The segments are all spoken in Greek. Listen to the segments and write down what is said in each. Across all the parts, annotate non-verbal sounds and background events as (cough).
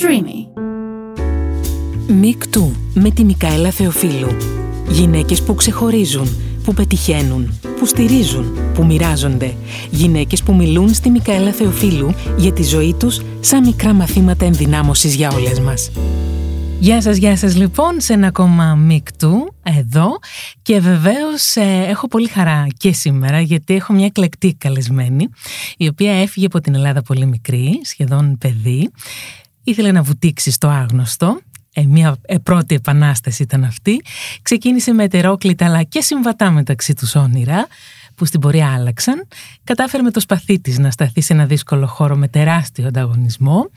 Streamy. Μικτού με τη Μικαέλα Θεοφίλου. Γυναίκες που ξεχωρίζουν, που πετυχαίνουν, που στηρίζουν, που μοιράζονται. Γυναίκες που μιλούν στη Μικαέλα Θεοφίλου για τη ζωή τους σαν μικρά μαθήματα ενδυνάμωσης για όλες μας. Γεια σας, γεια σας λοιπόν σε ένα ακόμα μικτού εδώ και βεβαίως ε, έχω πολύ χαρά και σήμερα γιατί έχω μια εκλεκτή καλεσμένη η οποία έφυγε από την Ελλάδα πολύ μικρή, σχεδόν παιδί ήθελε να βουτήξει στο άγνωστο. Ε, μια ε, πρώτη επανάσταση ήταν αυτή. Ξεκίνησε με ετερόκλητα αλλά και συμβατά μεταξύ τους όνειρα που στην πορεία άλλαξαν, κατάφερε με το σπαθί της να σταθεί σε ένα δύσκολο χώρο με τεράστιο ανταγωνισμό.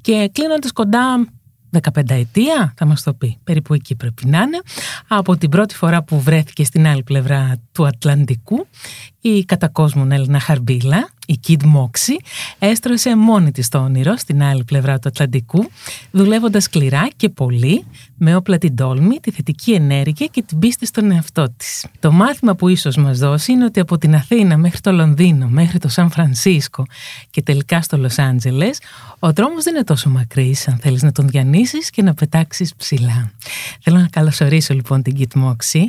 Και κλείνοντας κοντά 15 ετία, θα μας το πει, περίπου εκεί πρέπει να είναι, από την πρώτη φορά που βρέθηκε στην άλλη πλευρά του Ατλαντικού, η κατακόσμων Έλληνα Χαρμπίλα, η Kid Moxie, έστρωσε μόνη της το όνειρο στην άλλη πλευρά του Ατλαντικού, δουλεύοντας σκληρά και πολύ, με όπλα την τόλμη, τη θετική ενέργεια και την πίστη στον εαυτό της. Το μάθημα που ίσως μας δώσει είναι ότι από την Αθήνα μέχρι το Λονδίνο, μέχρι το Σαν Φρανσίσκο και τελικά στο Λος Άντζελες, ο δρόμος δεν είναι τόσο μακρύς αν θέλεις να τον διανύσεις και να πετάξεις ψηλά. Θέλω να καλωσορίσω λοιπόν την Kid Moxie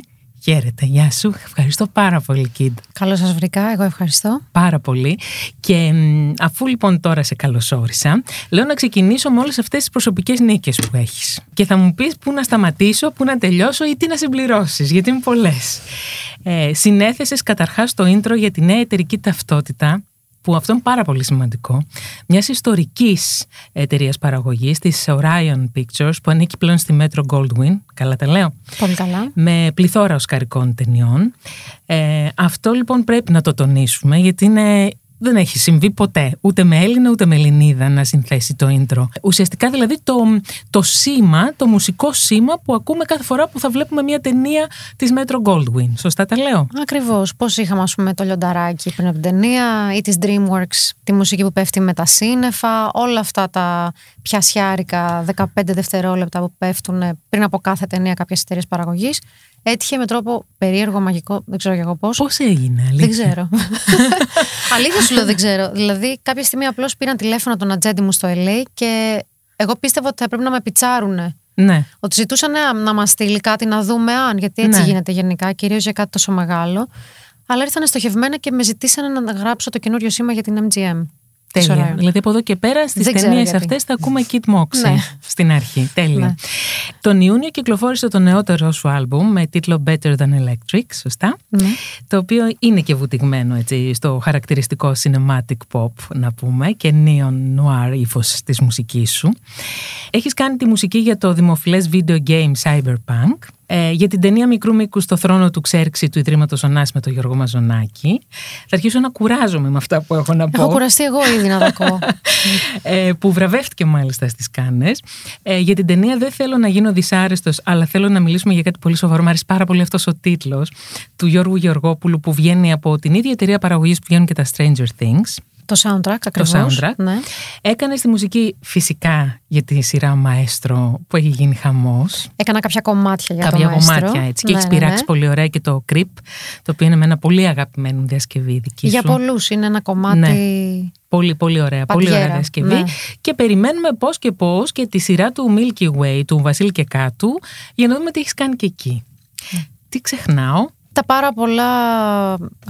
Χαίρετε, γεια σου. Ευχαριστώ πάρα πολύ, Κιντ. Καλώ σας βρήκα, εγώ ευχαριστώ. Πάρα πολύ. Και αφού λοιπόν τώρα σε καλωσόρισα, λέω να ξεκινήσω με όλες αυτές τις προσωπικές νίκες που έχεις. Και θα μου πεις πού να σταματήσω, πού να τελειώσω ή τι να συμπληρώσεις, γιατί είναι πολλές. Ε, Συνέθεσες καταρχάς το intro για τη νέα εταιρική ταυτότητα που αυτό είναι πάρα πολύ σημαντικό, μιας ιστορικής εταιρείας παραγωγής της Orion Pictures, που ανήκει πλέον στη Metro Goldwyn. Καλά τα λέω. Πολύ καλά. Με πληθώρα οσκαρικών ταινιών. Ε, αυτό λοιπόν πρέπει να το τονίσουμε, γιατί είναι δεν έχει συμβεί ποτέ ούτε με Έλληνα ούτε με Ελληνίδα να συνθέσει το intro. Ουσιαστικά δηλαδή το, το σήμα, το μουσικό σήμα που ακούμε κάθε φορά που θα βλέπουμε μια ταινία της Metro Goldwyn. Σωστά τα λέω; Ακριβώς. Πώς είχαμε ας πούμε το λιονταράκι πριν από την ταινία ή της DreamWorks, τη μουσική που πέφτει με τα σύννεφα, όλα αυτά τα πιασιάρικα 15 δευτερόλεπτα που πέφτουν πριν από κάθε ταινία κάποιες εταιρείες παραγωγής έτυχε με τρόπο περίεργο, μαγικό, δεν ξέρω και εγώ πώς. Πώς έγινε, αλήθεια; Δεν ξέρω. (laughs) αλήθεια σου λέω, δεν ξέρω. Δηλαδή, κάποια στιγμή απλώς πήραν τηλέφωνο τον ατζέντη μου στο LA και εγώ πίστευα ότι θα πρέπει να με πιτσάρουνε. Ναι. Ότι ζητούσαν να μας στείλει κάτι να δούμε αν, γιατί έτσι ναι. γίνεται γενικά, κυρίως για κάτι τόσο μεγάλο. Αλλά ήρθαν στοχευμένα και με ζητήσαν να γράψω το καινούριο σήμα για την MGM. Τέλεια. Δηλαδή από εδώ και πέρα στις ταινίες αυτές θα ακούμε Kit Moxie ναι. στην αρχή. Τέλεια. Ναι. Τον Ιούνιο κυκλοφόρησε το νεότερο σου άλμπουμ με τίτλο Better Than Electric, σωστά; Ναι. Το οποίο είναι και βουτυγμένο έτσι, στο χαρακτηριστικό cinematic pop, να πούμε, και neon noir ύφος της μουσικής σου. Έχεις κάνει τη μουσική για το δημοφιλές video game Cyberpunk ε, για την ταινία μικρού μήκου στο θρόνο του Ξέρξη του Ιδρύματος Ωνάση με τον Γιώργο Μαζονάκη. Θα αρχίσω να κουράζομαι με αυτά που έχω να πω. Έχω κουραστεί εγώ ήδη να τα (laughs) ε, που βραβεύτηκε μάλιστα στις Κάνες. Ε, για την ταινία δεν θέλω να γίνω δυσάρεστος, αλλά θέλω να μιλήσουμε για κάτι πολύ σοβαρό. Μ' αρέσει πάρα πολύ αυτός ο τίτλος του Γιώργου Γεωργόπουλου που βγαίνει από την ίδια εταιρεία παραγωγής που βγαίνουν και τα Stranger Things. Το soundtrack ακριβώς. Το soundtrack. Ναι. Έκανε τη μουσική φυσικά για τη σειρά Μαέστρο που έχει γίνει χαμός. Έκανα κάποια κομμάτια για κάποια το Μαέστρο. Κάποια κομμάτια έτσι. Ναι, και έχει ναι, πειράξει ναι. πολύ ωραία και το Creep, το οποίο είναι με ένα πολύ αγαπημένο διασκευή δική Για σου. πολλούς είναι ένα κομμάτι... Ναι. Πολύ, πολύ ωραία. Πολύ Παντιέρα, ωραία διασκευή. ναι. Και περιμένουμε πώς και πώς και τη σειρά του Milky Way, του Βασίλη και Κάτου, για να δούμε τι έχεις κάνει και εκεί. Ναι. Τι ξεχνάω; Τα πάρα πολλά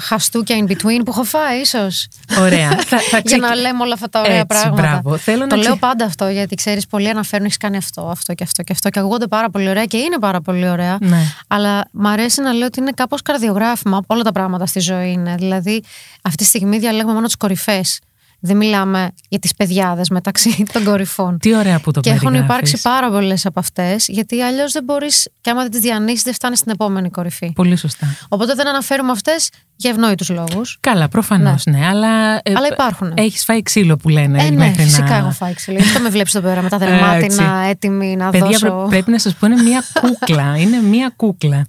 χαστούκια in between που έχω φάει ίσως. Ωραία. (laughs) θα, θα Για ξεκι- να λέμε όλα αυτά τα ωραία Έτσι, πράγματα. μπράβο. Θέλω το να λέω ξε- πάντα αυτό γιατί ξέρεις, πολλοί αναφέρουν έχεις κάνει αυτό, αυτό και αυτό και αυτό. Και ακούγονται πάρα πολύ ωραία και είναι πάρα πολύ ωραία. Ναι. Αλλά μ' αρέσει να λέω ότι είναι κάπως καρδιογράφημα. Όλα τα πράγματα στη ζωή είναι. Δηλαδή, αυτή τη στιγμή διαλέγουμε μόνο τις κορυφές. Δεν μιλάμε για τις παιδιάδες μεταξύ (laughs) των κορυφών. Τι ωραία που το και έχουν περιγράφεις. υπάρξει πάρα πολλές από αυτές, γιατί αλλιώς δεν μπορείς, και άμα δεν τις διανύσεις, δεν φτάνεις στην επόμενη κορυφή. Πολύ σωστά. Οπότε δεν αναφέρουμε αυτές για ευνόητους λόγους. Καλά, προφανώς ναι. αλλά. ε, Αλλά υπάρχουν. Έχεις φάει ξύλο που λένε. Ε, ναι, μέχρι φυσικά να... έχω φάει ξύλο. Γι' αυτό με βλέπεις εδώ πέρα με τα Έτσι. δερμάτινα, έτοιμη να Παιδιά, δώσω. πρέ- πρέπει να σας πω είναι μια κούκλα. (laughs) είναι μια κούκλα.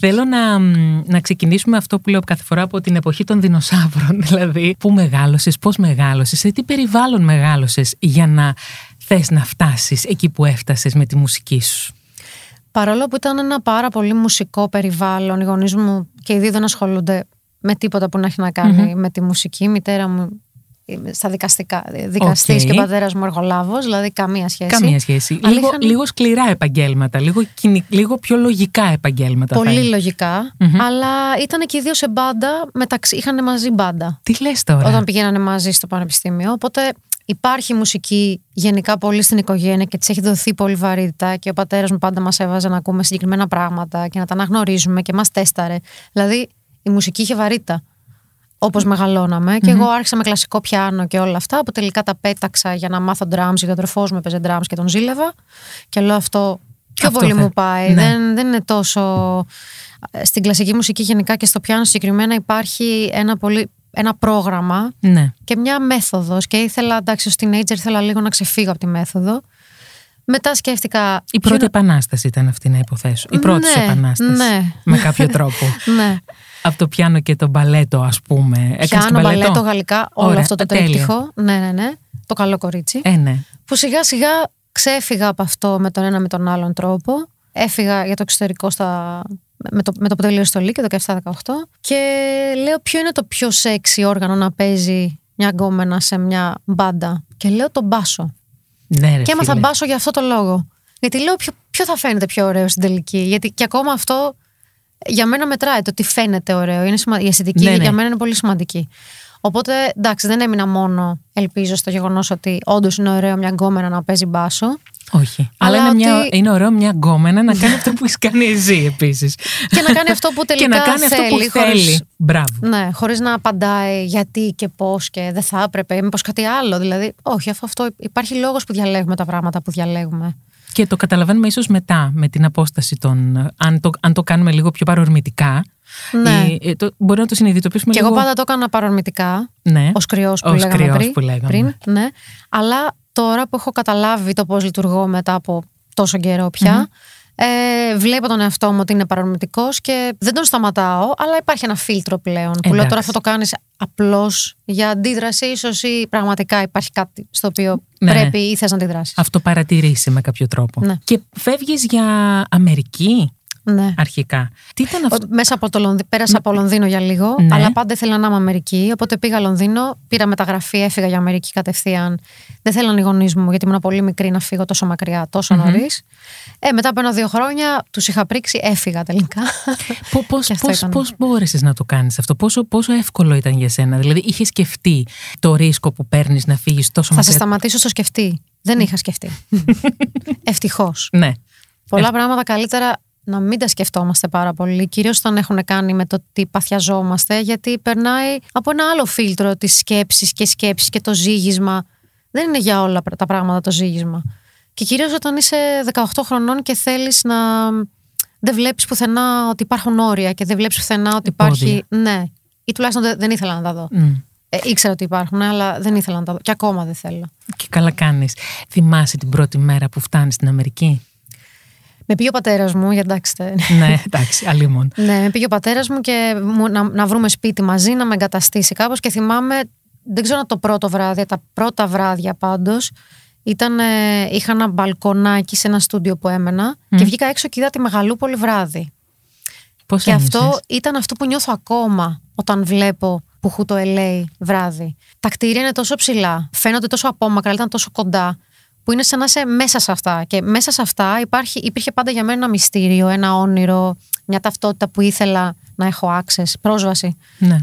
Θέλω να, μ, να ξεκινήσουμε αυτό που λέω κάθε φορά από την εποχή των δεινοσαύρων. (laughs) Δηλαδή, πού μεγάλωσες, πώς μεγάλωσες, σε τι περιβάλλον μεγάλωσες για να θες να φτάσεις εκεί που έφτασες με τη μουσική σου; Παρόλο που ήταν ένα πάρα πολύ μουσικό περιβάλλον, οι γονείς μου και οι δύο δεν ασχολούνται με τίποτα που να έχει να κανει με τη μουσική. Η μητέρα μου στα δικαστικά. Δικαστής Okay. και πατέρας μου εργολάβος, δηλαδή καμία σχέση. Καμία σχέση. Αλλά Λίγο, είχαν- λίγο σκληρά επαγγέλματα, λίγο, κυνη- λίγο πιο λογικά επαγγέλματα. θα Πολύ είναι. λογικά, Μμμ. αλλά ήταν και οι δύο σε μπάντα, μεταξύ, είχαν μαζί μπάντα Τι λες τώρα; όταν πηγαίνανε μαζί στο πανεπιστήμιο. Οπότε υπάρχει μουσική γενικά πολύ στην οικογένεια και της έχει δοθεί πολύ βαρύτητα και ο πατέρας μου πάντα μας έβαζε να ακούμε συγκεκριμένα πράγματα και να τα αναγνωρίζουμε και μας τέσταρε. Δηλαδή η μουσική είχε βαρύτητα. Όπως μεγαλώναμε. Και εγώ άρχισα με κλασικό πιάνο και όλα αυτά. Που τελικά τα πέταξα για να μάθω drums, γιατί ο αδερφό μου έπαιζε drums και τον ζήλευα. Και λέω αυτό πιο Αυτό πολύ θε- μου πάει. ναι. Δεν, δεν είναι τόσο. Στην κλασική μουσική γενικά και στο πιάνο συγκεκριμένα υπάρχει ένα, πολύ, ένα πρόγραμμα Ναι. και μια μέθοδος και ήθελα, εντάξει, ως teenager ήθελα λίγο να ξεφύγω από τη μέθοδο. Μετά σκέφτηκα... Η πρώτη επανάσταση ήταν αυτή να υποθέσω. Η πρώτη σου Ναι, επανάσταση. ναι. Με κάποιο τρόπο. (laughs) Ναι, από το πιάνο και το μπαλέτο, ας πούμε. Έκανες και πιάνω, μπαλέτο, γαλλικά, όλο Ωραία, αυτό το τέλεια. τρίπτυχο. Ναι, ναι, ναι. Το καλό κορίτσι. Ε, ναι. Που σιγά σιγά ξέφυγα από αυτό με τον ένα με τον άλλον τρόπο. Έφυγα για το εξωτερικό στα... με, το, με το που τελείωσε το Λύκειο, το 17-18. Και λέω ποιο είναι το πιο σεξι όργανο να παίζει μια γκόμενα σε μια μπάντα; Και λέω τον μπάσο. Ναι, ρε, Και έμαθα φίλε. μπάσο για αυτό το λόγο. Γιατί λέω ποιο, ποιο θα φαίνεται πιο ωραίο στην τελική; Γιατί και ακόμα αυτό για μένα μετράει το τι φαίνεται ωραίο. Είναι σημα... Η αισθητική Ναι, ναι. για μένα είναι πολύ σημαντική. Οπότε εντάξει, δεν έμεινα μόνο ελπίζω στο γεγονός ότι όντως είναι ωραίο μια γκόμενα να παίζει μπάσο. Όχι. Αλλά, Αλλά είναι, μια, ότι- είναι ωραίο μια γκόμενα να κάνει αυτό που έχει κάνει εσύ επίσης. Και να κάνει αυτό που (laughs) και τελικά να κάνει αυτό που θέλει. θέλει. χωρίς- Μπράβο. Ναι, χωρίς να απαντάει γιατί και πώς και δεν θα έπρεπε, μήπως κάτι άλλο. Δηλαδή, όχι, αφού αυτό υπάρχει λόγος που διαλέγουμε τα πράγματα που διαλέγουμε. Και το καταλαβαίνουμε ίσως μετά με την απόσταση των. Αν το, αν το κάνουμε λίγο πιο παρορμητικά. Ναι. ή, ε, το, μπορεί να το συνειδητοποιήσουμε Και λίγο. εγώ πάντα το έκανα παρορμητικά. Ναι. Ω κρυός που, Ως λέγαμε κρυός πριν, που λέγαμε. πριν, ναι. Αλλά τώρα που έχω καταλάβει το πώς λειτουργώ μετά από τόσο καιρό πια, ε, βλέπω τον εαυτό μου ότι είναι παρορμητικός και δεν τον σταματάω, αλλά υπάρχει ένα φίλτρο πλέον. Που λέω Εντάξει. τώρα αυτό το κάνεις απλώς για αντίδραση, ίσως ή πραγματικά υπάρχει κάτι στο οποίο Ναι. πρέπει ή θες να αντιδράσεις. Αυτό παρατηρήσει με κάποιο τρόπο. Ναι. Και φεύγεις για Αμερική; Ναι. αρχικά. Τι ήταν αυτό; Ο- Μέσα από το Λονδίνο, πέρασα από Λονδίνο για λίγο, Ναι. αλλά πάντα ήθελα να είμαι Αμερική. Οπότε πήγα Λονδίνο, πήρα μεταγραφή, έφυγα για Αμερική κατευθείαν. Δεν θέλαν οι γονείς μου, γιατί ήμουν πολύ μικρή να φύγω τόσο μακριά, τόσο νωρίς. Ε, μετά από ένα-δύο χρόνια τους είχα πρίξει, έφυγα τελικά. (laughs) Πώ πώς, Και αυτό πώς, ήταν. πώς μπόρεσες να το κάνεις αυτό, πόσο, πόσο εύκολο ήταν για σένα, δηλαδή είχες σκεφτεί το ρίσκο που παίρνεις να φύγεις τόσο Θα σε μακριά; σταματήσω στο σκεφτεί. Δεν είχα σκεφτεί. (laughs) Ευτυχώς. Ναι, Πολλά πράγματα καλύτερα να μην τα σκεφτόμαστε πάρα πολύ, κυρίως όταν έχουν κάνει με το τι παθιαζόμαστε, γιατί περνάει από ένα άλλο φίλτρο της σκέψης και σκέψης και το ζήγισμα. Δεν είναι για όλα τα πράγματα το ζήγισμα. Και κυρίως όταν είσαι 18 χρονών και θέλεις να. Δεν βλέπεις πουθενά ότι υπάρχουν όρια και δεν βλέπεις πουθενά ότι Επόδια. υπάρχει. Ναι. Ή τουλάχιστον δεν- δεν ήθελα να τα δω. Μμ. Ε, ήξερα ότι υπάρχουν, αλλά δεν ήθελα να τα δω. Και ακόμα δεν θέλω. και καλά κάνεις. Θυμάσαι την πρώτη μέρα που φτάνεις στην Αμερική; Με πήγε ο πατέρας μου, για εντάξει. ναι, εντάξει, αλλήμον. Ναι, με πήγε ο πατέρας μου και μου, να, να βρούμε σπίτι μαζί, να με εγκαταστήσει κάπως. Και θυμάμαι, δεν ξέρω το πρώτο βράδυ, τα πρώτα βράδια πάντως, ήταν, ε, είχα ένα μπαλκονάκι σε ένα στούντιο που έμενα και βγήκα έξω και είδα τη Μεγαλούπολη βράδυ. Πώς Και αυτό ένιωσες; ήταν αυτό που νιώθω ακόμα όταν βλέπω που έχω το LA βράδυ. Τα κτίρια είναι τόσο ψηλά, φαίνονται τόσο απόμακρα, αλλά ήταν τόσο κοντά, που είναι σαν να είσαι μέσα σε αυτά. Και μέσα σε αυτά υπάρχει, υπήρχε πάντα για μένα ένα μυστήριο, ένα όνειρο, μια ταυτότητα που ήθελα να έχω access, πρόσβαση. Ναι.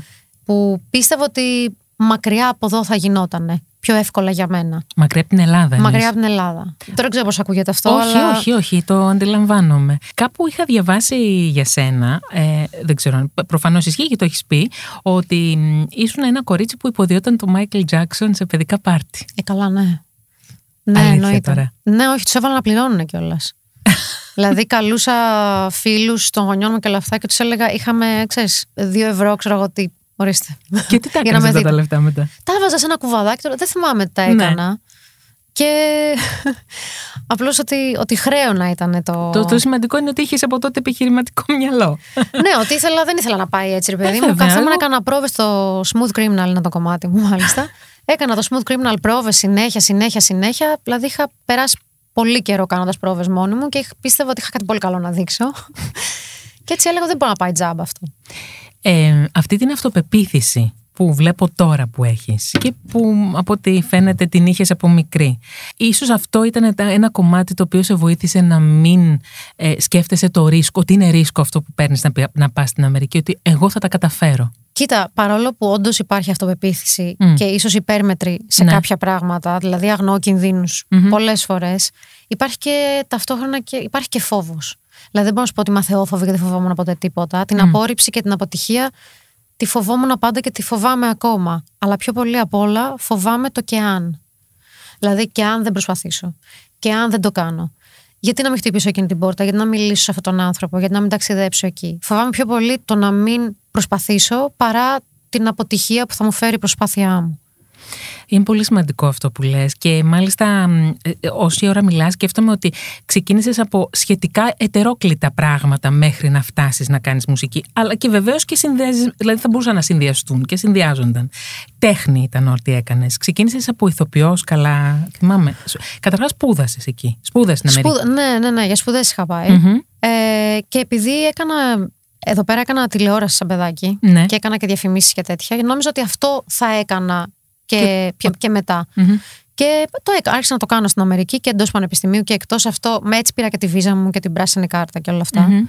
Που πίστευα ότι μακριά από εδώ θα γινότανε. Πιο εύκολα για μένα. Μακριά από την Ελλάδα. Μακριά εννοείς. από την Ελλάδα. Τώρα δεν ξέρω πώς ακούγεται αυτό. όχι, αλλά... όχι, όχι, το αντιλαμβάνομαι. Κάπου είχα διαβάσει για σένα, ε, δεν ξέρω αν προφανώς ισχύει και το έχεις πει, ότι μ, ήσουν ένα κορίτσι που υποδιόταν τον Μάικλ Τζάξον σε παιδικά πάρτι. Ε, καλά, ναι. Ναι, Αλήθεια εννοείται. τώρα. Ναι, όχι, τους έβαλα να πληρώνουν κιόλας. (laughs) δηλαδή, καλούσα φίλους των γονιών μου και όλα αυτά και τους έλεγα: Είχαμε, ξέρεις, δύο ευρώ, ξέρω εγώ τι. Ορίστε. Και τι τα Για να έκανες με αυτά τα δείτε. λεφτά μετά; τα έβαζα σε ένα κουβαδάκι, τώρα δεν θυμάμαι τι τα Ναι. έκανα. Και (laughs) απλώς ότι, ότι χρέωνα ήταν το. Το, το σημαντικό είναι ότι είχες από τότε επιχειρηματικό μυαλό. ναι, ότι ήθελα, δεν ήθελα να πάει έτσι, ρε παιδί Ε, μου. βέβαια, Καθόμουν αλλά- να έκανα πρόβε στο Smooth Criminal, είναι το κομμάτι μου, μάλιστα. (laughs) έκανα το Smooth Criminal πρόβες συνέχεια, συνέχεια, συνέχεια. Δηλαδή είχα περάσει πολύ καιρό κάνοντας πρόβες μόνη μου και είχ- πίστευα ότι είχα κάτι πολύ καλό να δείξω. (laughs) και έτσι έλεγα δεν μπορεί να πάει τζάμπα αυτό. Ε, αυτή την αυτοπεποίθηση που βλέπω τώρα που έχεις και που από ό,τι φαίνεται την είχες από μικρή. Ίσως αυτό ήταν ένα κομμάτι το οποίο σε βοήθησε να μην ε, σκέφτεσαι το ρίσκο, ότι είναι ρίσκο αυτό που παίρνεις να, να πας στην Αμερική, ότι εγώ θα τα καταφέρω. Κοίτα, παρόλο που όντως υπάρχει αυτοπεποίθηση και ίσως υπέρμετρη σε ναι. κάποια πράγματα, δηλαδή αγνοώ κινδύνους mm-hmm. πολλές φορές, υπάρχει και ταυτόχρονα και, υπάρχει και φόβος. Δηλαδή δεν μπορώ να σου πω ότι είμαι αθεόφοβη και δεν φοβόμουν ποτέ τίποτα. Την απόρριψη και την αποτυχία τη φοβόμουν πάντα και τη φοβάμαι ακόμα. Αλλά πιο πολύ απ' όλα φοβάμαι το και αν. Δηλαδή και αν δεν προσπαθήσω. Και αν δεν το κάνω. Γιατί να μην χτυπήσω εκείνη την πόρτα, γιατί να μιλήσω σε αυτόν τον άνθρωπο, γιατί να μην ταξιδέψω εκεί. Φοβάμαι πιο πολύ το να μην προσπαθήσω παρά την αποτυχία που θα μου φέρει η προσπάθειά μου. Είναι πολύ σημαντικό αυτό που λες και μάλιστα ε, ε, όση ώρα μιλάς σκέφτομαι ότι ξεκίνησες από σχετικά ετερόκλητα πράγματα μέχρι να φτάσεις να κάνεις μουσική αλλά και βεβαίως και συνδυάζεις, δηλαδή θα μπορούσαν να συνδυαστούν και συνδυάζονταν. Τέχνη ήταν ό,τι έκανες. Ξεκίνησες από ηθοποιός καλά, θυμάμαι. Καταρχάς σπούδασες εκεί, σπούδασες στην Αμερική. ναι, ναι, ναι, για σπουδές είχα πάει. Ε, και επειδή έκανα εδώ πέρα έκανα τηλεόραση σαν παιδάκι ναι. και έκανα και διαφημίσεις και τέτοια. Νόμιζα ότι αυτό θα έκανα και, και, και μετά. Mm-hmm. Και το άρχισα να το κάνω στην Αμερική και εντός πανεπιστημίου και εκτός αυτό, με έτσι πήρα και τη βίζα μου και την πράσινη κάρτα και όλα αυτά. Mm-hmm.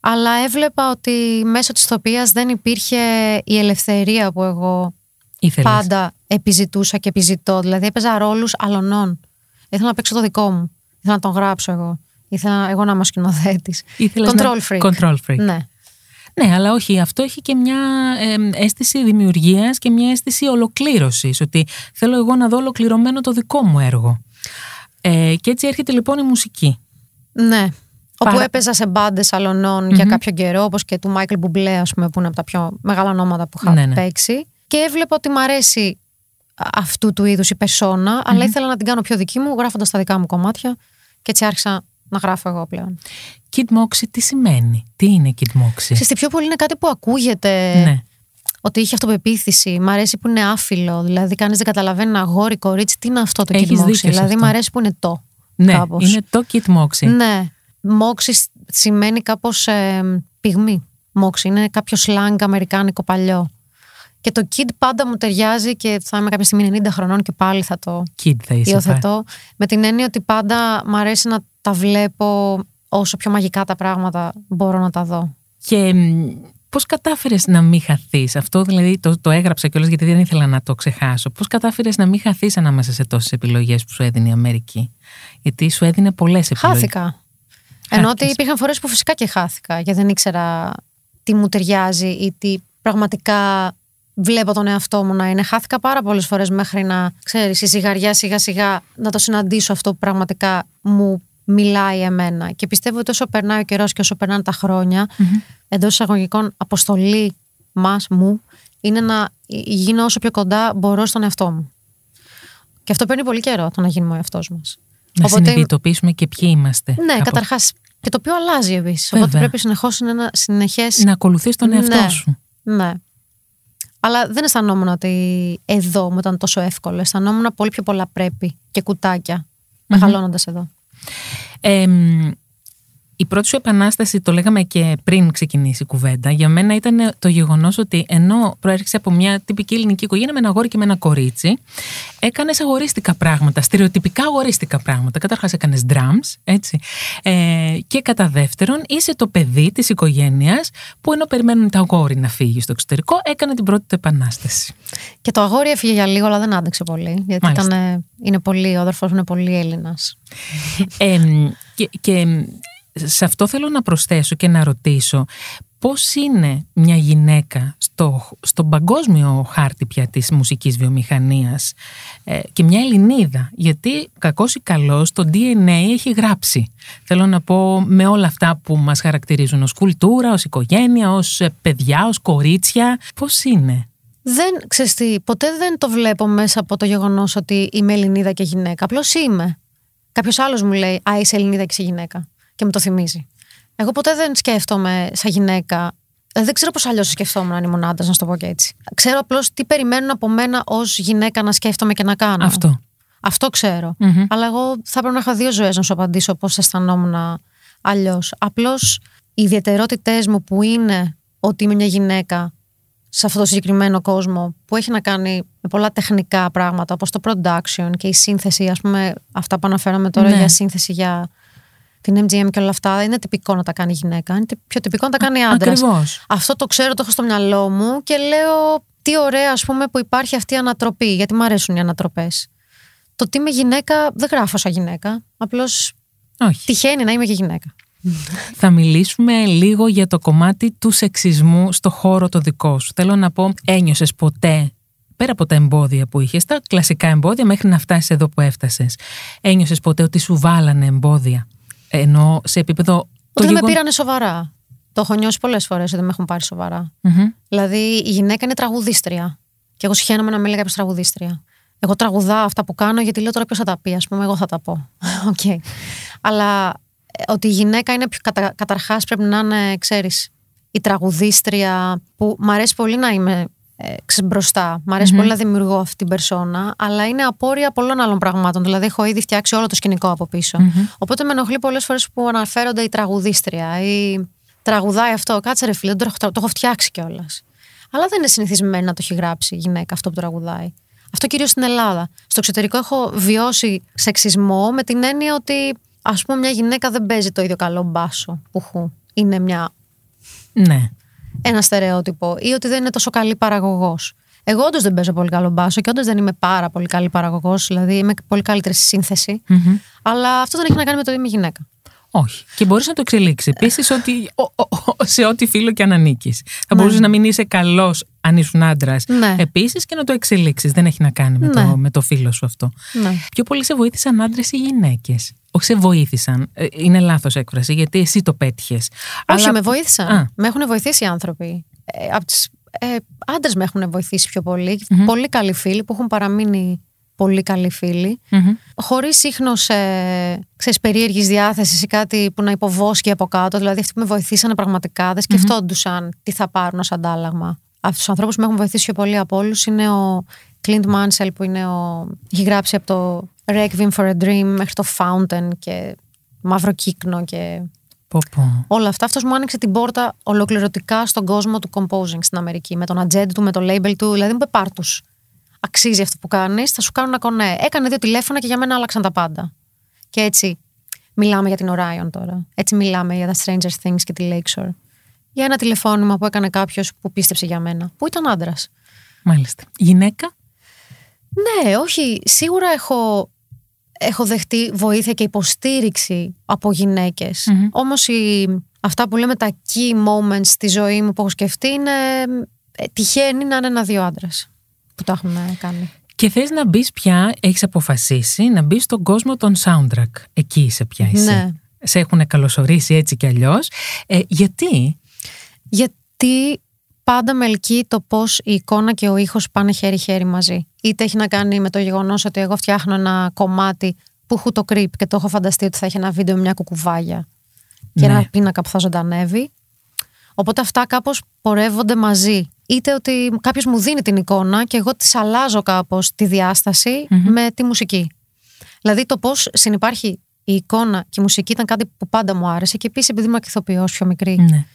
Αλλά έβλεπα ότι μέσω της ηθοποιία δεν υπήρχε η ελευθερία που εγώ Ήθελες. πάντα επιζητούσα και επιζητώ. Δηλαδή έπαιζα ρόλους αλωνών. Ήθελα να παίξω το δικό μου. Ήθελα να τον γράψω εγώ. Ήθελα εγώ να είμαι σκηνοθέτης. Control freak. Control freak. Ναι. Ναι, αλλά όχι, αυτό έχει και μια αίσθηση δημιουργίας και μια αίσθηση ολοκλήρωσης, ότι θέλω εγώ να δω ολοκληρωμένο το δικό μου έργο. Ε, και έτσι έρχεται λοιπόν η μουσική. Ναι. Όπου έπαιζα σε μπάντες για κάποιο καιρό, όπως και του Μάικλ Μπουμπλέ, ας πούμε, που είναι από τα πιο μεγάλα ονόματα που είχα ναι, ναι. παίξει. Και έβλεπα ότι μου αρέσει αυτού του είδους η περσονα αλλά ήθελα να την κάνω πιο δική μου, γράφοντας τα δικά μου κομμάτια. Και έτσι άρχισα να γράφω εγώ πλέον. Kid Moxie τι σημαίνει, τι είναι Kid Moxie; Ξέρετε, πιο πολύ είναι κάτι που ακούγεται ναι. ότι είχε αυτοπεποίθηση. Μ' αρέσει που είναι άφιλο, δηλαδή κανείς δεν καταλαβαίνει ένα αγόρι, κορίτσι, τι είναι αυτό το Έχεις Kid Moxie. Δηλαδή μ' αρέσει που είναι το. Ναι, κάπως. είναι το Kid Moxie. Ναι, Moxie σημαίνει κάπως ε, πυγμή. Moxie είναι κάποιο σλάνγκ αμερικάνικο παλιό. Και το kid πάντα μου ταιριάζει και θα είμαι κάποια στιγμή 90 χρονών και πάλι θα το kid θα υιοθετώ. Με την έννοια ότι πάντα μου αρέσει να τα βλέπω όσο πιο μαγικά τα πράγματα μπορώ να τα δω. Και πώς κατάφερες να μην χαθείς, αυτό δηλαδή το, το έγραψα κιόλας γιατί δεν ήθελα να το ξεχάσω, πώς κατάφερες να μην χαθείς ανάμεσα σε τόσες επιλογές που σου έδινε η Αμερική, γιατί σου έδινε πολλές επιλογές. Χάθηκα. Ενώ ότι υπήρχαν φορές που φυσικά και χάθηκα γιατί δεν ήξερα τι μου ταιριάζει ή τι πραγματικά βλέπω τον εαυτό μου να είναι. Χάθηκα πάρα πολλές φορές μέχρι να ξέρεις, η ζυγαριά σιγά σιγά να το συναντήσω αυτό που πραγματικά μου μιλάει εμένα. Και πιστεύω ότι όσο περνάει ο καιρός και όσο περνάνε τα χρόνια, mm-hmm. εντός εισαγωγικών αποστολή μας, μου, είναι να γίνω όσο πιο κοντά μπορώ στον εαυτό μου. Και αυτό παίρνει πολύ καιρό το να γίνουμε ο εαυτός μας. Να Οπότε... συνειδητοποιήσουμε και ποιοι είμαστε. Ναι, κάπου. καταρχάς. Και το οποίο αλλάζει επίση. Οπότε πρέπει συνεχώς να ένα συνεχέ. Να ακολουθείς τον εαυτό ναι, σου. Ναι. Αλλά δεν αισθανόμουν ότι εδώ μου ήταν τόσο εύκολο. Αισθανόμουν πολύ πιο πολλά πρέπει και κουτάκια μεγαλώνοντας εδώ. Ε, η πρώτη σου επανάσταση, το λέγαμε και πριν ξεκινήσει η κουβέντα, για μένα ήταν το γεγονός ότι ενώ προέρχεσαι από μια τυπική ελληνική οικογένεια με ένα αγόρι και με ένα κορίτσι, έκανες αγορίστικα πράγματα, στερεοτυπικά αγορίστικα πράγματα. Καταρχάς έκανες drums, έτσι. Ε, και κατά δεύτερον, είσαι το παιδί της οικογένειας που ενώ περιμένουν τα αγόρι να φύγει στο εξωτερικό, έκανε την πρώτη του επανάσταση. Και το αγόρι έφυγε για λίγο, αλλά δεν άντεξε πολύ. Γιατί ήταν, είναι πολύ, ο αδερφός μου είναι πολύ Έλληνας. Ε, και, και σε αυτό θέλω να προσθέσω και να ρωτήσω πώς είναι μια γυναίκα στο, στον παγκόσμιο χάρτη πια της μουσικής βιομηχανίας ε, και μια Ελληνίδα; Γιατί κακός ή καλός το DNA έχει γράψει θέλω να πω με όλα αυτά που μας χαρακτηρίζουν ως κουλτούρα, ως οικογένεια, ως ε, παιδιά, ως κορίτσια πώς είναι; Δεν, ξέρεις τι, ποτέ δεν το βλέπω μέσα από το γεγονός ότι είμαι Ελληνίδα και γυναίκα. Απλώς είμαι. Κάποιος άλλος μου λέει Α, είσαι Ελληνίδα και είσαι γυναίκα και μου το θυμίζει. Εγώ ποτέ δεν σκέφτομαι σαν γυναίκα. Ε, δεν ξέρω πώς αλλιώς σκεφτόμουν αν ήμουν άντρας, να σου το πω και έτσι. Ξέρω απλώς τι περιμένουν από μένα ως γυναίκα να σκέφτομαι και να κάνω. Αυτό. Αυτό Αλλά εγώ θα πρέπει να έχω δύο ζωές να σου απαντήσω πώς αισθανόμουν αλλιώς. Απλώς οι ιδιαιτερότητές μου που είναι ότι είμαι μια γυναίκα σε αυτό το συγκεκριμένο κόσμο που έχει να κάνει με πολλά τεχνικά πράγματα όπως το production και η σύνθεση, ας πούμε αυτά που αναφέραμε τώρα Ναι. για σύνθεση για την MGM και όλα αυτά, είναι τυπικό να τα κάνει γυναίκα, είναι πιο τυπικό να τα κάνει άντρας. Ακριβώς. Αυτό το ξέρω, το έχω στο μυαλό μου και λέω τι ωραία ας πούμε που υπάρχει αυτή η ανατροπή, γιατί μου αρέσουν οι ανατροπές. Το ότι είμαι γυναίκα δεν γράφω σαν γυναίκα, απλώς Όχι. τυχαίνει να είμαι και γυναίκα. Θα μιλήσουμε λίγο για το κομμάτι του σεξισμού στο χώρο το δικό σου. Θέλω να πω, ένιωσες ποτέ, πέρα από τα εμπόδια που είχες, τα κλασικά εμπόδια μέχρι να φτάσεις εδώ που έφτασες, ένιωσες ποτέ ότι σου βάλανε εμπόδια; Ενώ σε επίπεδο. Ότι δεν με γεγον- πήρανε σοβαρά. Το έχω νιώσει πολλές φορές ότι δεν με έχουν πάρει σοβαρά. Μμμ. Δηλαδή η γυναίκα είναι τραγουδίστρια. Και εγώ συχαίνομαι να με λέει κάποιος τραγουδίστρια. Εγώ τραγουδάω αυτά που κάνω γιατί λέω τώρα ποιος θα τα πει. Α πούμε, εγώ θα τα πω. (laughs) Οκ. Αλλά ε, ότι η γυναίκα είναι πιο. Κατα, Καταρχάς πρέπει να είναι, ξέρεις, η τραγουδίστρια που μ' αρέσει πολύ να είμαι ε, ξέρεις, μπροστά. Μ' αρεσει πολύ να δημιουργώ αυτή την περσόνα, αλλά είναι απόρροια πολλών άλλων πραγμάτων. Δηλαδή, έχω ήδη φτιάξει όλο το σκηνικό από πίσω. Οπότε με ενοχλεί πολλές φορές που αναφέρονται η τραγουδίστρια ή τραγουδάει αυτό. Κάτσε ρε φίλε, δεν το έχω, το έχω φτιάξει κιόλας. Αλλά δεν είναι συνηθισμένη να το έχει γράψει η γυναίκα αυτό που τραγουδάει. Αυτό κυρίως στην Ελλάδα. Στο εξωτερικό έχω βιώσει σεξισμό με την έννοια ότι ας πούμε μια γυναίκα δεν παίζει το ίδιο καλό μπάσο που χου. Είναι μια, Ναι. Ένα στερεότυπο ή ότι δεν είναι τόσο καλή παραγωγός. Εγώ όντως δεν παίζω πολύ καλό μπάσο και όντως δεν είμαι πάρα πολύ καλή παραγωγός, δηλαδή είμαι πολύ καλύτερη στη σύνθεση. Μμμ. Αλλά αυτό δεν έχει να κάνει με το ότι είμαι γυναίκα. Όχι. Και μπορείς να το εξελίξεις. Επίσης, ότι, ο- ο- ο- σε ό,τι φίλο και αν ανήκεις. Θα μπορούσες να μην είσαι καλός αν ήσουν άντρας. Ναι. Επίσης και να το εξελίξεις. Δεν έχει να κάνει με, Ναι. το, με το φίλο σου αυτό. Ναι. Πιο πολύ σε βοήθησαν άντρες ή γυναίκες; Όχι σε βοήθησαν. Ε, Είναι λάθος έκφραση, γιατί εσύ το πέτυχες. Όχι, με βοήθησαν. Α. Με έχουν βοηθήσει οι άνθρωποι. Ε, απ' τις, ε, άντρες με έχουν βοηθήσει πιο πολύ. Πολύ καλοί φίλοι που έχουν παραμείνει πολύ καλοί φίλοι. Χωρίς ίχνος ε, ξέρεις, περίεργης διάθεσης ή κάτι που να υποβόσκει από κάτω. Δηλαδή αυτοί που με βοηθήσανε πραγματικά δεν σκεφτόντουσαν τι θα πάρουν ως αντάλλαγμα. Από τους ανθρώπους που με έχουν βοηθήσει πιο πολύ από όλους είναι ο Clint Mansell που είναι ο... έχει γράψει από το Requiem for a Dream μέχρι το Fountain και Μαύρο Κύκνο και Πω, πω. όλα αυτά. Αυτός μου άνοιξε την πόρτα ολοκληρωτικά στον κόσμο του composing στην Αμερική. Με τον ατζέντη του, με το label του. Δηλαδή μου είπε πάρ τους. Αξίζει αυτό που κάνεις, θα σου κάνουν ένα κονέ. Έκανε δύο τηλέφωνα και για μένα άλλαξαν τα πάντα. Και έτσι μιλάμε για την Orion τώρα. Έτσι μιλάμε για τα Stranger Things και τη Lakeshore. Για ένα τηλεφώνημα που έκανε κάποιος που πίστεψε για μένα. Που ήταν άντρας. Μάλιστα. Γυναίκα. Ναι, όχι. Σίγουρα έχω, έχω δεχτεί βοήθεια και υποστήριξη από γυναίκες. Μμμ. Όμως η, αυτά που λέμε τα key moments στη ζωή μου που έχω σκεφτεί είναι ε, τυχαίνει να είναι ένα-δύο άντρες που το έχουν ε, κάνει. Και θες να μπεις πια, έχεις αποφασίσει να μπεις στον κόσμο των soundtrack. Εκεί είσαι πια εσύ. Ναι. Σε έχουν καλωσορίσει έτσι κι αλλιώς. Ε, γιατί; Γιατί πάντα με ελκύει το πώς η εικόνα και ο ήχος πάνε χέρι-χέρι μαζί. Είτε έχει να κάνει με το γεγονός ότι εγώ φτιάχνω ένα κομμάτι που έχω το creep και το έχω φανταστεί ότι θα έχει ένα βίντεο με μια κουκουβάγια και Ναι. ένα πίνακα που θα ζωντανεύει. Οπότε αυτά κάπως πορεύονται μαζί. Είτε ότι κάποιος μου δίνει την εικόνα και εγώ της αλλάζω κάπως τη διασταση με τη μουσική. Δηλαδή το πώς συνεπάρχει η εικόνα και η μουσική ήταν κάτι που πάντα μου άρεσε και επίσης επειδή είμαι και ηθοποιός πιο μικρή Ναι.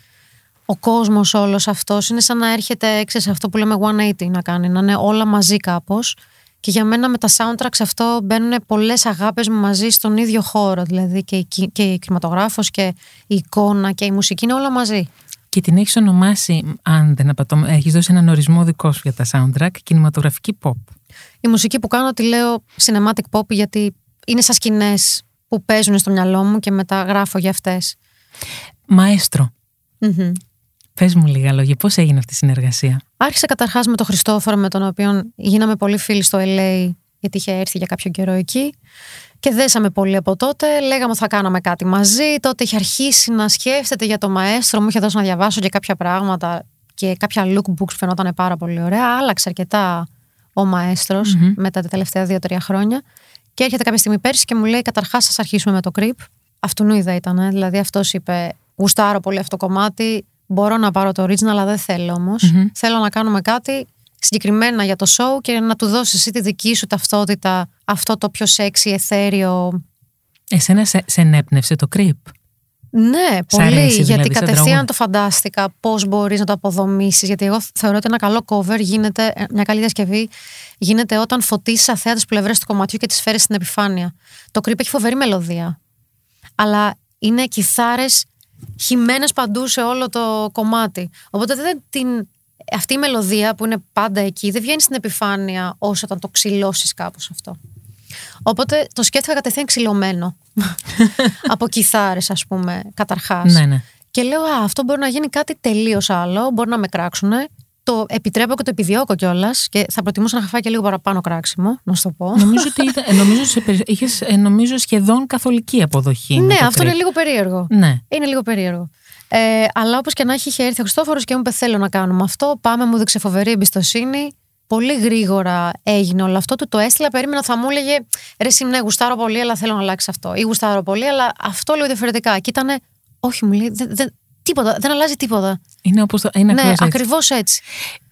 Ο κόσμος όλος αυτός είναι σαν να έρχεται σε αυτό που λέμε 180 να κάνει, να είναι όλα μαζί κάπως. Και για μένα με τα soundtracks αυτό μπαίνουν πολλές αγάπες μου μαζί στον ίδιο χώρο. Δηλαδή και η, κι- και η κινηματογράφος και η εικόνα και η μουσική είναι όλα μαζί. Και την έχεις ονομάσει, αν δεν απατώ, έχεις δώσει έναν ορισμό δικό σου για τα soundtrack, κινηματογραφική pop. Η μουσική που κάνω τη λέω cinematic pop γιατί είναι σαν σκηνές που παίζουν στο μυαλό μου και μετά γράφω για αυτές. Μαέστρο. Πες μου λίγα λόγια, πώς έγινε αυτή η συνεργασία; Άρχισε καταρχάς με τον Χριστόφορο, με τον οποίο γίναμε πολύ φίλοι στο LA, γιατί είχε έρθει για κάποιο καιρό εκεί. Και δέσαμε πολύ από τότε. Λέγαμε ότι θα κάναμε κάτι μαζί. Τότε είχε αρχίσει να σκέφτεται για το μαέστρο. Μου είχε δώσει να διαβάσω και κάποια πράγματα και κάποια lookbooks που φαινόταν πάρα πολύ ωραία. Άλλαξε αρκετά ο μαεστρος μετά τα τελευταία δύο-τρία χρόνια. Και έρχεται κάποια στιγμή πέρσι και μου λέει: Καταρχάς, σας αρχίσουμε με το creep. Αυτού ιδέα ήταν. ε. Δηλαδή, αυτός είπε: Γουστάρω πολύ αυτό το κομμάτι. Μπορώ να πάρω το original, αλλά δεν θέλω όμως. Θέλω να κάνουμε κάτι συγκεκριμένα για το show και να του δώσεις εσύ τη δική σου ταυτότητα, αυτό το πιο sexy, εθέριο. Εσένα σε, σε ενέπνευσε το creep; Ναι, Σ' πολύ. αρέσει, γιατί δηλαδή, σαν κατευθείαν τραγούδι. το φαντάστηκα πώς μπορείς να το αποδομήσεις. Γιατί εγώ θεωρώ ότι ένα καλό cover γίνεται, ε, μια καλή διασκευή γίνεται όταν φωτίσει αθέα τις πλευρές του κομματιού και τις φέρεις στην επιφάνεια. Το creep έχει φοβερή μελωδία. Αλλά είναι κιθάρες χυμένες παντού σε όλο το κομμάτι. Οπότε δεν την, αυτή η μελωδία που είναι πάντα εκεί δεν βγαίνει στην επιφάνεια όσο όταν το ξυλώσεις κάπως αυτό. Οπότε το σκέφτηκα κατευθείαν ξυλωμένο. (laughs) από κιθάρες ας πούμε καταρχάς. Ναι, ναι. Και λέω, Α, αυτό μπορεί να γίνει κάτι τελείως άλλο. Μπορεί να με κράξουν. Το επιτρέπω και το επιδιώκω κιόλας. Και θα προτιμούσα να είχα φάει και λίγο παραπάνω κράξιμο, να σου το πω. Νομίζω ότι ήταν, ε, νομίζω, σε, περι- είχες, ε, νομίζω σχεδόν καθολική αποδοχή. με ναι, το αυτό είναι Creep. λίγο περίεργο. Ναι. Είναι λίγο περίεργο. Ε, αλλά όπως και να έχει, είχε έρθει ο Χριστόφορος και μου είπε: Θέλω να κάνουμε αυτό. Πάμε, μου δείξε φοβερή εμπιστοσύνη. Πολύ γρήγορα έγινε όλο αυτό. Του το έστειλα. Περίμενα θα μου έλεγε: Ρε, εσύ, ναι, γουστάρω πολύ, αλλά θέλω να αλλάξει αυτό. Ή γουστάρω πολύ, αλλά αυτό λίγο διαφορετικά. Και ήταν, Όχι, μου λέει, δεν, δεν, τίποτα, δεν αλλάζει τίποτα. Είναι όπως το, είναι ναι, ακριβώς έτσι. ακριβώς έτσι.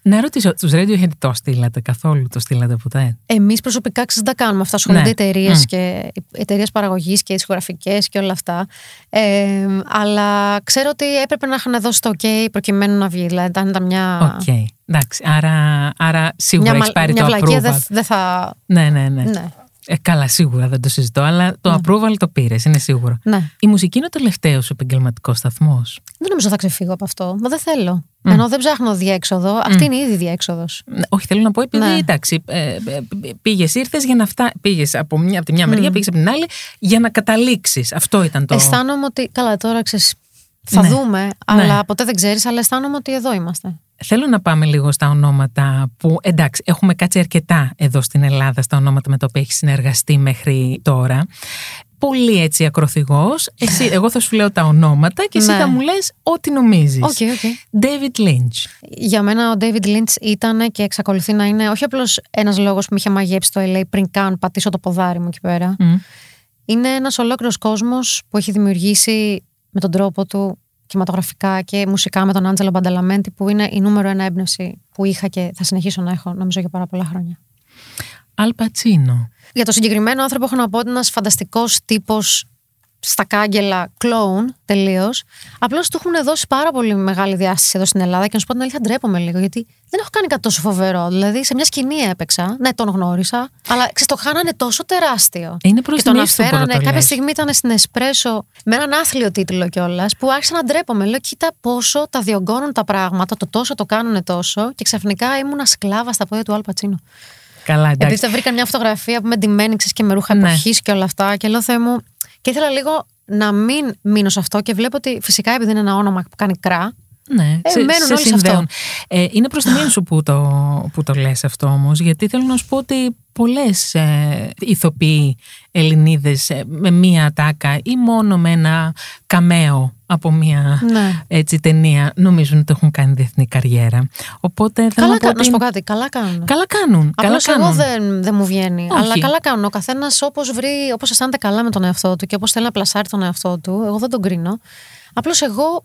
Να ρωτήσω, τους Radiohead το στείλατε καθόλου, το στείλατε ποτέ; Εμείς προσωπικά ξέρεις, δεν τα κάνουμε αυτά. Ασχολούνται Ναι. εταιρείες Μμ. και εταιρείες παραγωγής και discogραφικέ και όλα αυτά. Ε, αλλά ξέρω ότι έπρεπε να είχαν δώσει το OK προκειμένου να βγει. Δηλαδή ήταν, ήταν μια. Οκ. Εντάξει, άρα, άρα σίγουρα μια, έχεις πάρει μια το βλακεία approval. δεν δεν θα. Ναι, ναι, ναι. Ναι. Ε, καλά, σίγουρα δεν το συζητώ, αλλά το approval το πήρες, είναι σίγουρο. ναι. Η μουσική είναι ο τελευταίος επαγγελματικός σταθμός. Δεν νομίζω θα ξεφύγω από αυτό. Μα δεν θέλω. Ενώ δεν ψάχνω διέξοδο. Αυτή είναι ήδη διέξοδος. Όχι, θέλω να πω, επειδή Ναι. εντάξει, ε, πήγες, ήρθες για να φτάσει. Πήγες από, μια- από τη μια μεριά, πήγες από την άλλη για να καταλήξεις. Αυτό ήταν το. Αισθάνομαι ότι. Καλά, τώρα ξέρεις, Θα Ναι. δούμε, αλλά ποτέ δεν ξέρεις, αλλά αισθάνομαι ότι εδώ είμαστε. Θέλω να πάμε λίγο στα ονόματα που, εντάξει, έχουμε κάτσει αρκετά εδώ στην Ελλάδα στα ονόματα με τα οποία έχεις συνεργαστεί μέχρι τώρα. Πολύ έτσι ακροθιγώς. Εσύ, εγώ θα σου λέω τα ονόματα και εσύ Ναι. θα μου λες ό,τι νομίζεις. OK, OK. David Lynch. Για μένα ο David Lynch ήταν και εξακολουθεί να είναι όχι απλώς ένας λόγος που με είχε μαγέψει το LA πριν καν πατήσω το ποδάρι μου εκεί πέρα. Μμ. Είναι ένας ολόκληρος κόσμος που έχει δημιουργήσει με τον τρόπο του κινηματογραφικά και μουσικά με τον Άντζελο Μπανταλαμέντη, που είναι η νούμερο ένα έμπνευση που είχα και θα συνεχίσω να έχω, νομίζω, για πάρα πολλά χρόνια. Al Pacino. Για το συγκεκριμένο άνθρωπο έχω να πω ότι είναι ένας φανταστικός τύπος στα κάγκελα, κλόουν τελείως. Απλώς του έχουν δώσει πάρα πολύ μεγάλη διάσταση εδώ στην Ελλάδα και να σου πω την αλήθεια, ντρέπομαι λίγο γιατί δεν έχω κάνει κάτι τόσο φοβερό. Δηλαδή, σε μια σκηνή έπαιξα, ναι, τον γνώρισα, αλλά ξέρεις, το χάνανε τόσο τεράστιο. Είναι προς και τον τιμής του που αφέρανε. το Κάποια λες. στιγμή ήταν στην Εσπρέσο με έναν άθλιο τίτλο κιόλας που άρχισα να ντρέπομαι. Λέω, κοίτα πόσο τα διωγγώνουν τα πράγματα, το τόσο το κάνουν τόσο και ξαφνικά ήμουν σκλάβα στα πόδια του Αλ Πατσίνο. Καλά, εντάξει. Επειδή θα βρήκα μια φωτογραφία που με ντυμένη ξέρεις, και με ρούχα Ναι. εποχής και όλα αυτά. Και λέω Θεέ μου. Και ήθελα λίγο να μην μείνω σε αυτό και βλέπω ότι φυσικά επειδή είναι ένα όνομα που κάνει κρά. Ναι, Ε, μένουν όλοι σε συνδέουν. Ε, είναι προς τιμή σου που το, που το λες αυτό όμως, γιατί θέλω να σου πω ότι πολλές ε, ηθοποιοί Ελληνίδες ε, με μία ατάκα ή μόνο με ένα καμέο από μία Ναι. έτσι, ταινία νομίζουν ότι έχουν κάνει διεθνή καριέρα. Οπότε θέλω Καλά να πω κάνουν. Να ότι... σου πω κάτι. Καλά κάνουν. Καλά κάνουν. Καλά Απλώς εγώ κάνουν. δεν, δεν μου βγαίνει. Όχι. Αλλά καλά κάνουν. Ο καθένας όπως βρει, όπως αισθάνεται καλά με τον εαυτό του και όπως θέλει να πλασάρει τον εαυτό του. Εγώ δεν τον κρίνω. Απλώς εγώ,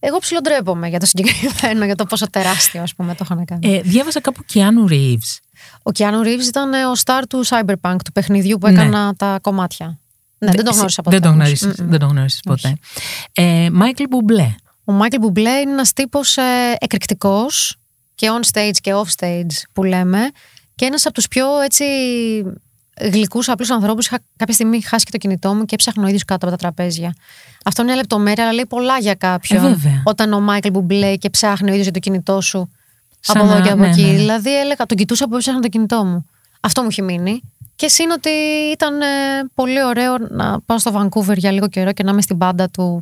εγώ ψιλοντρέπομαι για το συγκεκριμένο, για το πόσο τεράστιο ας πούμε το είχαν κάνει. Ε, διάβασα κάπου Keanu Reeves. Ο Keanu Reeves ήταν ε, ο star του Cyberpunk, του παιχνιδιού που Ναι. έκανα τα κομμάτια. Ναι, δεν το γνώρισα ποτέ. Δεν το όμως. γνώρισες, Μμμ. δεν το γνώρισες ποτέ. Ε, Michael Bublé. Ο Μάικλ Μπουμπλέ είναι ένας τύπος ε, εκρηκτικός και on stage και off stage που λέμε και ένας από τους πιο έτσι γλυκούς απλούς ανθρώπους είχα κάποια στιγμή χάσει και το κινητό μου και έψαχνα ο ίδιος κάτω από τα τραπέζια. Αυτό είναι μια λεπτομέρεια αλλά λέει πολλά για κάποιον Ε, βέβαια. όταν ο Μάικλ Μπουμπλέ και ψάχνει ο ίδιος για το κινητό σου Σαν από εδώ να- και από ναι, εκεί. ναι, ναι. Δηλαδή έλεγα, τον κοιτούσα που έψαχνα το κινητό μου. Αυτό μου έχει μείνει. Και σύν ότι ήταν ε, πολύ ωραίο να πάω στο Vancouver για λίγο καιρό και να είμαι στην μπάντα του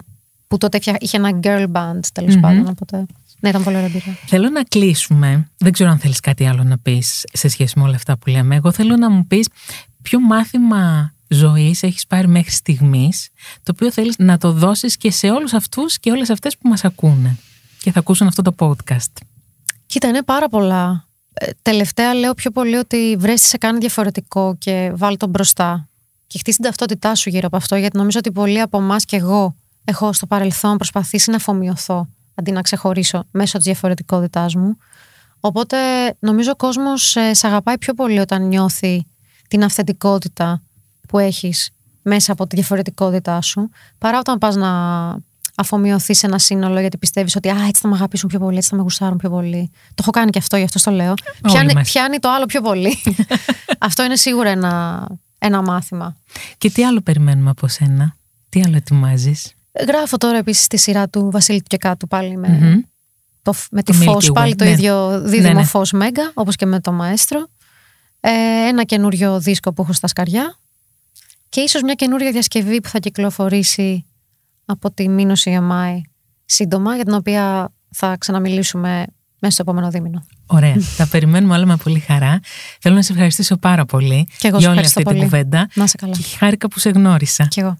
που τότε φτια- είχε ένα girl band τέλος Μμμ. πάντων. Οπότε, ναι, ήταν πολύ ωραία εμπειρία. Θέλω να κλείσουμε. Δεν ξέρω αν θέλεις κάτι άλλο να πεις σε σχέση με όλα αυτά που λέμε. Εγώ θέλω να μου πεις ποιο μάθημα ζωής έχεις πάρει μέχρι στιγμής, το οποίο θέλεις να το δώσεις και σε όλους αυτούς και όλες αυτές που μας ακούνε και θα ακούσουν αυτό το podcast. Κοίτα, είναι πάρα πολλά. Ε, τελευταία λέω πιο πολύ ότι βρες τι σε κάνει διαφορετικό και βάλ τον μπροστά. Και χτίσει την ταυτότητά σου γύρω από αυτό, γιατί νομίζω ότι πολλοί από εμάς και εγώ έχω στο παρελθόν προσπαθήσει να αφομοιωθώ αντί να ξεχωρίσω μέσω της διαφορετικότητάς μου. Οπότε νομίζω ο κόσμος σε αγαπάει πιο πολύ όταν νιώθει την αυθεντικότητα που έχεις μέσα από τη διαφορετικότητά σου, παρά όταν πας να αφομοιωθεί σε ένα σύνολο γιατί πιστεύεις ότι α, έτσι θα με αγαπήσουν πιο πολύ, έτσι θα με γουστάρουν πιο πολύ. Το έχω κάνει και αυτό, γι' αυτό το λέω. Πιάνει, πιάνει το άλλο πιο πολύ. (laughs) αυτό είναι σίγουρα ένα, ένα μάθημα. Και τι άλλο περιμένουμε από σένα, τι άλλο ετοιμάζεις; Γράφω τώρα επίσης τη σειρά του Βασίλη και κάτω πάλι με, το, με τη φως, πάλι το ναι. ίδιο δίδυμο ναι, ναι. φως Μέγκα, όπως και με το Μαέστρο. Ε, ένα καινούριο δίσκο που έχω στα σκαριά και ίσως μια καινούρια διασκευή που θα κυκλοφορήσει από τη Μήνωση EMI σύντομα, για την οποία θα ξαναμιλήσουμε μέσα στο επόμενο δίμηνο. Ωραία. θα περιμένουμε όλα με πολύ χαρά. Θέλω να σε ευχαριστήσω πάρα πολύ και εγώ για όλη αυτή πολύ. την κουβέντα. Να σε καλά. Και χάρηκα που σε γνώρισα. Και εγώ.